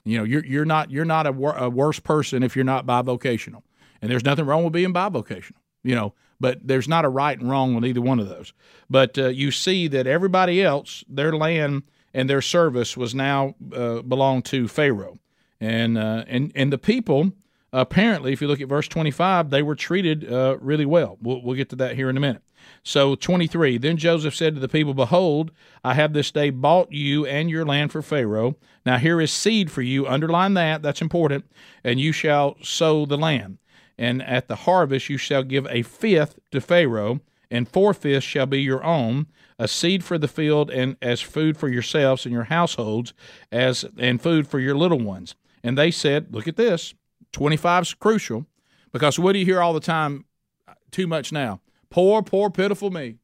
You know, you're you're not you're not a, wor- a worse person if you're not bivocational, and there's nothing wrong with being bivocational. You know, but there's not a right and wrong with either one of those. But uh, you see that everybody else, their land and their service was now uh, belonged to Pharaoh, and uh, and and the people apparently, if you look at verse 25, they were treated uh, really well. well. We'll get to that here in a minute. So 23, then Joseph said to the people, Behold, I have this day bought you and your land for Pharaoh. Now here is seed for you. Underline that, that's important. And you shall sow the land. And at the harvest you shall give a fifth to Pharaoh, and four fifths shall be your own, a seed for the field, and as food for yourselves and your households, as and food for your little ones. And they said, Look at this. 25 is crucial because what do you hear all the time too much now? Poor, poor, pitiful me.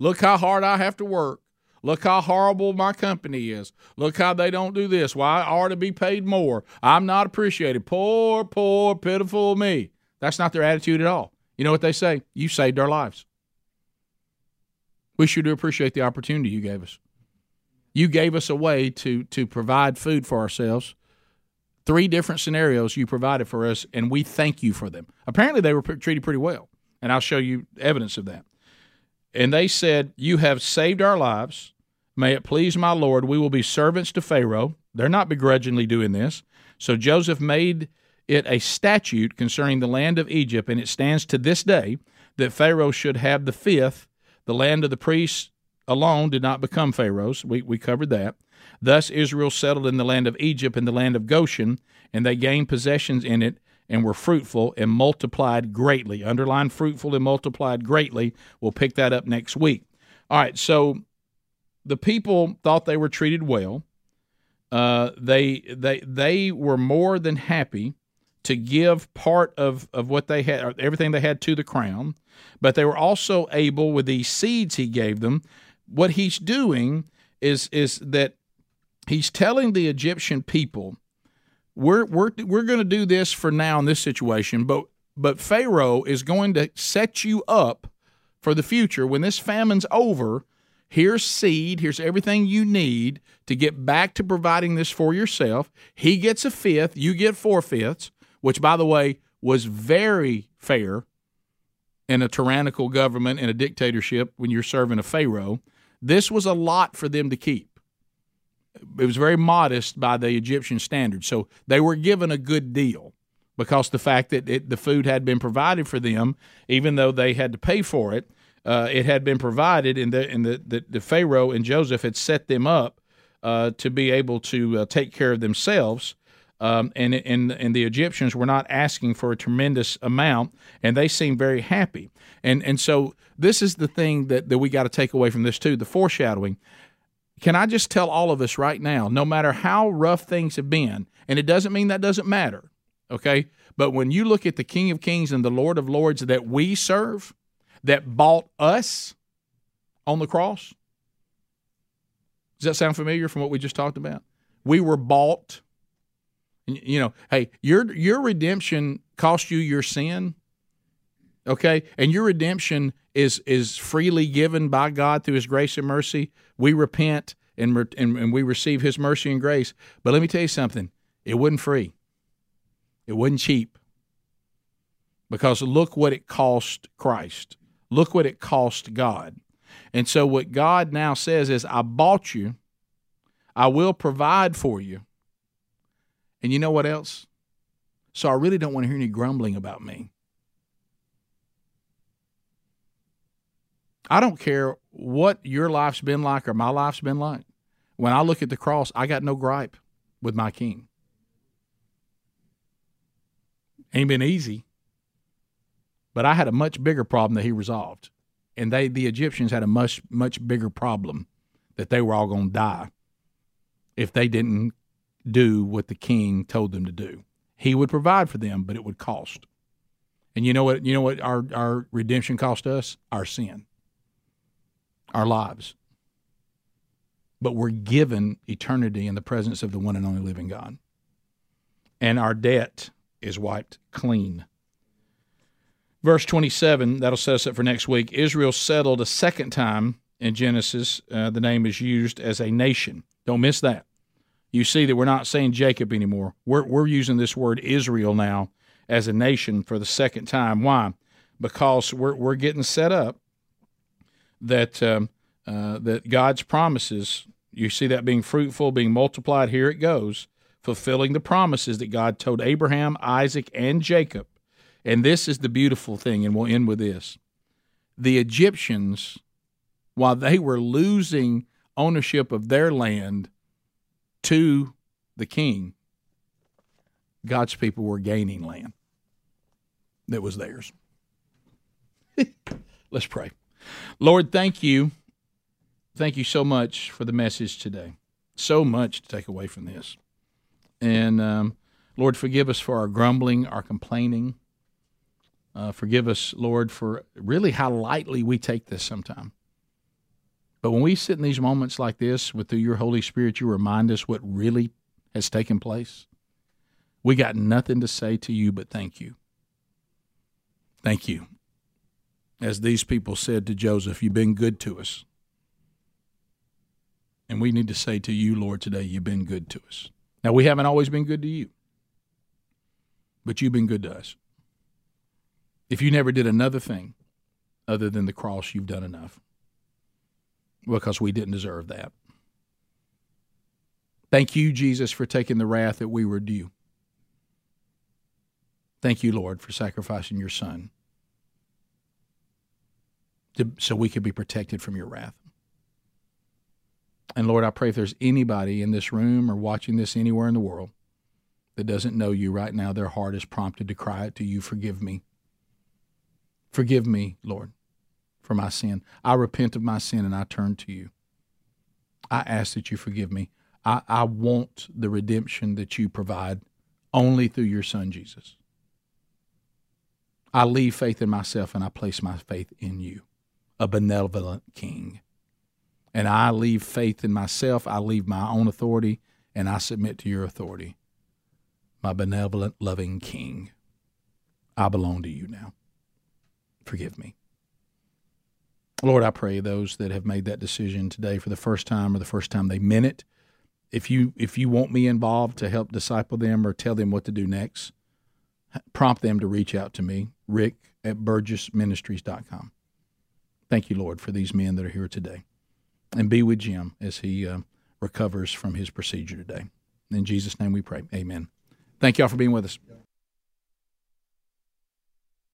Look how hard I have to work. Look how horrible my company is. Look how they don't do this. Why I ought to be paid more. I'm not appreciated. Poor, poor, pitiful me. That's not their attitude at all. You know what they say? You saved our lives. We should do appreciate the opportunity you gave us. You gave us a way to to provide food for ourselves. Three different scenarios you provided for us, and we thank you for them. Apparently, they were treated pretty well, and I'll show you evidence of that. And they said, You have saved our lives. May it please my Lord, we will be servants to Pharaoh. They're not begrudgingly doing this. So Joseph made it a statute concerning the land of Egypt, and it stands to this day that Pharaoh should have the fifth. The land of the priests alone did not become Pharaoh's. We, we covered that. Thus Israel settled in the land of Egypt and the land of Goshen, and they gained possessions in it and were fruitful and multiplied greatly. Underline fruitful and multiplied greatly. We'll pick that up next week. All right, so the people thought they were treated well. Uh, they they they were more than happy to give part of, of what they had, everything they had to the crown, but they were also able, with these seeds he gave them, what he's doing is is that he's telling the Egyptian people, we're we're we're going to do this for now in this situation, but but Pharaoh is going to set you up for the future when this famine's over. here's seed, here's everything you need to get back to providing this for yourself. He gets a fifth, you get four fifths, which, by the way, was very fair in a tyrannical government and a dictatorship when you're serving a pharaoh. This was a lot for them to keep. It was very modest by the Egyptian standards. So they were given a good deal because the fact that it, the food had been provided for them, even though they had to pay for it, uh, it had been provided, and the and the, the, the Pharaoh and Joseph had set them up uh, to be able to uh, take care of themselves. Um, and, and and the Egyptians were not asking for a tremendous amount, and they seemed very happy. And and so this is the thing that, that we got to take away from this too, the foreshadowing. Can I just tell all of us right now, no matter how rough things have been, and it doesn't mean that doesn't matter, okay? But when you look at the King of Kings and the Lord of Lords that we serve, that bought us on the cross, does that sound familiar from what we just talked about? We were bought you know, hey, your your redemption cost you your sin. Okay? And your redemption is is freely given by God through his grace and mercy. We repent and, and, and we receive his mercy and grace. But let me tell you something. It wasn't free. It wasn't cheap. Because look what it cost Christ. Look what it cost God. And so what God now says is I bought you. I will provide for you and you know what else? So I really don't want to hear any grumbling about me. I don't care what your life's been like or my life's been like. When I look at the cross, I got no gripe with my king. Ain't been easy, but I had a much bigger problem that he resolved. And they, the Egyptians, had a much, much bigger problem that they were all going to die if they didn't do what the king told them to do. He would provide for them, but it would cost. And you know what? You know what our, our redemption cost us? Our sin, our lives. But we're given eternity in the presence of the one and only living God. And our debt is wiped clean. Verse 27, that'll set us up for next week. Israel settled a second time in Genesis. Uh, the name is used as a nation. Don't miss that you see that we're not saying Jacob anymore. We're, we're using this word Israel now as a nation for the second time. Why? Because we're, we're getting set up that, um, uh, that God's promises, you see that being fruitful, being multiplied, here it goes, fulfilling the promises that God told Abraham, Isaac, and Jacob. And this is the beautiful thing, and we'll end with this. The Egyptians, while they were losing ownership of their land, to the king, God's people were gaining land that was theirs. [LAUGHS] Let's pray. Lord, thank you. Thank you so much for the message today. So much to take away from this. And um, Lord, forgive us for our grumbling, our complaining. Uh, forgive us, Lord, for really how lightly we take this sometimes. But when we sit in these moments like this with through your Holy Spirit, you remind us what really has taken place. We got nothing to say to you but thank you. Thank you. As these people said to Joseph, you've been good to us. And we need to say to you, Lord, today, you've been good to us. Now, we haven't always been good to you, but you've been good to us. If you never did another thing other than the cross, you've done enough because we didn't deserve that. Thank you, Jesus, for taking the wrath that we were due. Thank you, Lord, for sacrificing your Son to, so we could be protected from your wrath. And Lord, I pray if there's anybody in this room or watching this anywhere in the world that doesn't know you right now, their heart is prompted to cry out to you, Forgive me. Forgive me, Lord for my sin. I repent of my sin and I turn to you. I ask that you forgive me. I, I want the redemption that you provide only through your Son, Jesus. I leave faith in myself and I place my faith in you, a benevolent King. And I leave faith in myself, I leave my own authority, and I submit to your authority, my benevolent, loving King. I belong to you now. Forgive me. Lord, I pray those that have made that decision today for the first time or the first time they meant it. If you if you want me involved to help disciple them or tell them what to do next, prompt them to reach out to me, Rick at burgessministries.com. Thank you, Lord, for these men that are here today. And be with Jim as he uh, recovers from his procedure today. In Jesus' name we pray. Amen. Thank y'all for being with us.